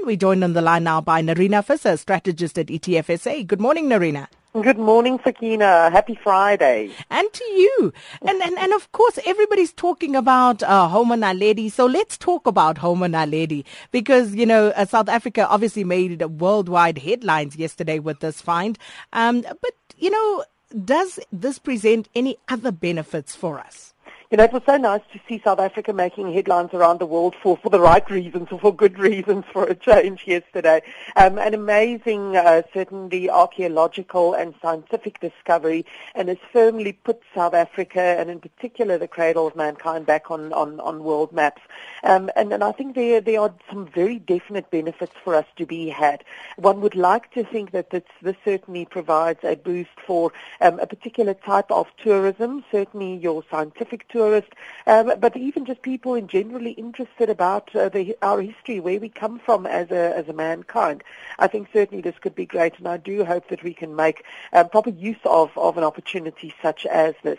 And we're joined on the line now by Nerina Visser, strategist at ETFSA. Good morning, Nerina. Good morning, Sakina. Happy Friday. And to you. And, and, and of course, everybody's talking about uh, Homo Naledi. So let's talk about Homo Naledi because, you know, uh, South Africa obviously made worldwide headlines yesterday with this find. Um, but, you know, does this present any other benefits for us? You know, it was so nice to see South Africa making headlines around the world for, for the right reasons or for good reasons for a change yesterday. Um, an amazing, uh, certainly archaeological and scientific discovery and has firmly put South Africa and in particular the cradle of mankind back on, on, on world maps. Um, and, and I think there, there are some very definite benefits for us to be had. One would like to think that this, this certainly provides a boost for um, a particular type of tourism, certainly your scientific tourism tourists, um, but even just people in generally interested about uh, the, our history, where we come from as a, as a mankind. I think certainly this could be great, and I do hope that we can make um, proper use of, of an opportunity such as this.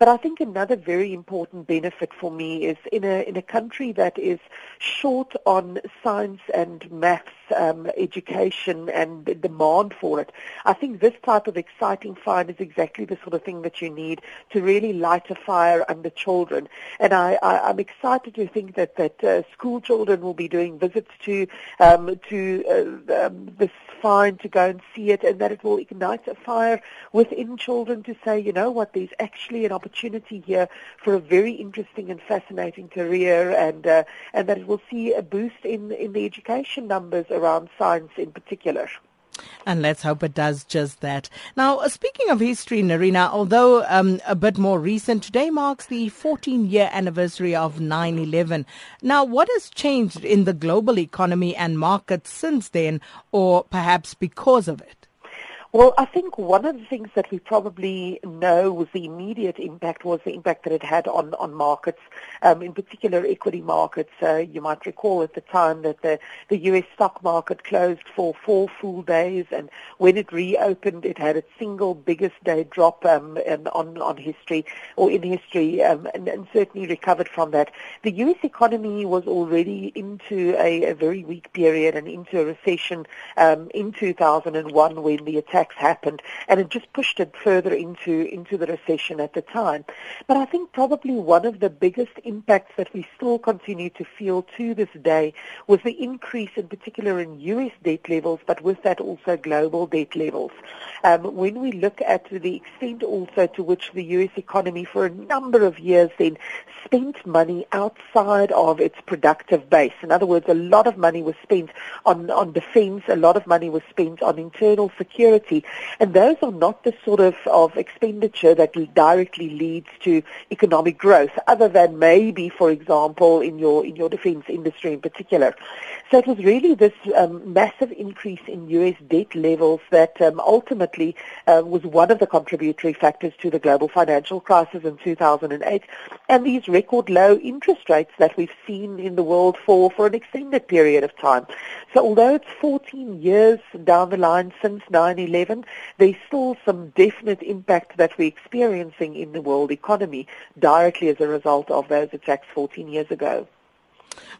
But I think another very important benefit for me is in a, in a country that is short on science and maths um, education and the demand for it. I think this type of exciting find is exactly the sort of thing that you need to really light a fire under children. And I, I, am excited to think that that uh, school children will be doing visits to um, to uh, um, this find to go and see it, and that it will ignite a fire within children to say, you know what, there's actually an opportunity here for a very interesting and fascinating career, and uh, and that it will see a boost in in the education numbers around science in particular. And let's hope it does just that. Now, uh, speaking of history, Nerina, although um, a bit more recent, today marks the 14 year anniversary of 9 11. Now, what has changed in the global economy and markets since then, or perhaps because of it? Well, I think one of the things that we probably know was the immediate impact was the impact that it had on, on markets, um, in particular equity markets. Uh, you might recall at the time that the, the U.S. stock market closed for four full days, and when it reopened, it had its single biggest day drop um, on, on history or in history, um, and, and, certainly recovered from that. The U.S. economy was already into a, a very weak period and into a recession um, in 2001 when the attack attacks happened, and it just pushed it further into into the recession at the time. But I think probably one of the biggest impacts that we still continue to feel to this day was the increase, in particular, in U.S. debt levels, but with that also global debt levels. Um, when we look at the extent also to which the U.S. economy, for a number of years, then spent money outside of its productive base. In other words, a lot of money was spent on on defense, a lot of money was spent on internal security and those are not the sort of, of expenditure that directly leads to economic growth, other than maybe, for example, in your, in your defense industry in particular. So it was really this um, massive increase in U.S. debt levels that um, ultimately uh, was one of the contributory factors to the global financial crisis in 2008 and these record low interest rates that we've seen in the world for, for an extended period of time. So although it's 14 years down the line since 9-11, there's still some definite impact that we're experiencing in the world economy directly as a result of those attacks 14 years ago.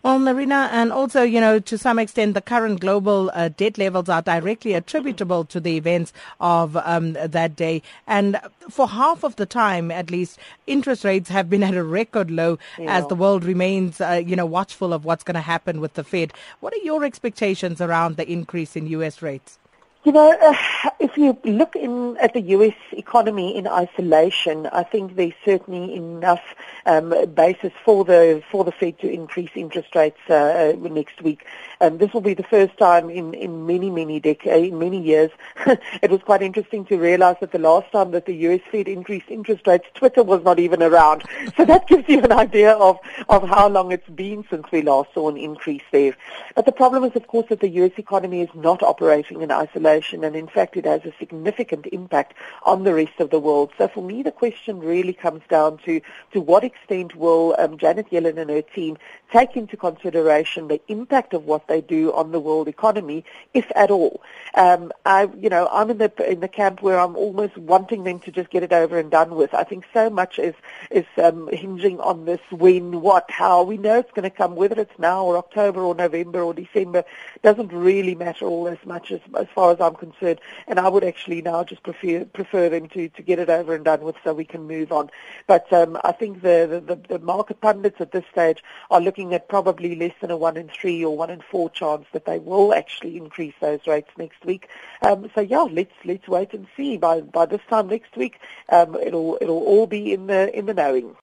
Well, Nerina, and also, you know, to some extent, the current global uh, debt levels are directly attributable to the events of um, that day. And for half of the time, at least, interest rates have been at a record low yeah. as the world remains, uh, you know, watchful of what's going to happen with the Fed. What are your expectations around the increase in U.S. rates? You know, uh, if you look in, at the U.S. economy in isolation, I think there's certainly enough um, basis for the for the Fed to increase interest rates uh, uh next week. Um, this will be the first time in, in many many decades, many years. it was quite interesting to realize that the last time that the U.S. Fed increased interest rates, Twitter was not even around. So that gives you an idea of of how long it's been since we last saw an increase there. But the problem is, of course, that the U.S. economy is not operating in isolation inflation, and in fact, it has a significant impact on the rest of the world. So for me, the question really comes down to to what extent will um, Janet Yellen and her team take into consideration the impact of what they do on the world economy, if at all. Um, I, you know, I'm in the in the camp where I'm almost wanting them to just get it over and done with. I think so much is is um, hinging on this when, what, how. We know it's going to come, whether it's now or October or November or December, doesn't really matter all as much as as far as I'm concerned. And I would actually now just prefer prefer them to to get it over and done with so we can move on. But um, I think the, the the market pundits at this stage are looking at probably less than a one in three or one in four chance that they will actually increase those rates next week. Um, so yeah, let's let's wait and see. By by this time next week, um, it'll it'll all be in the in the knowing.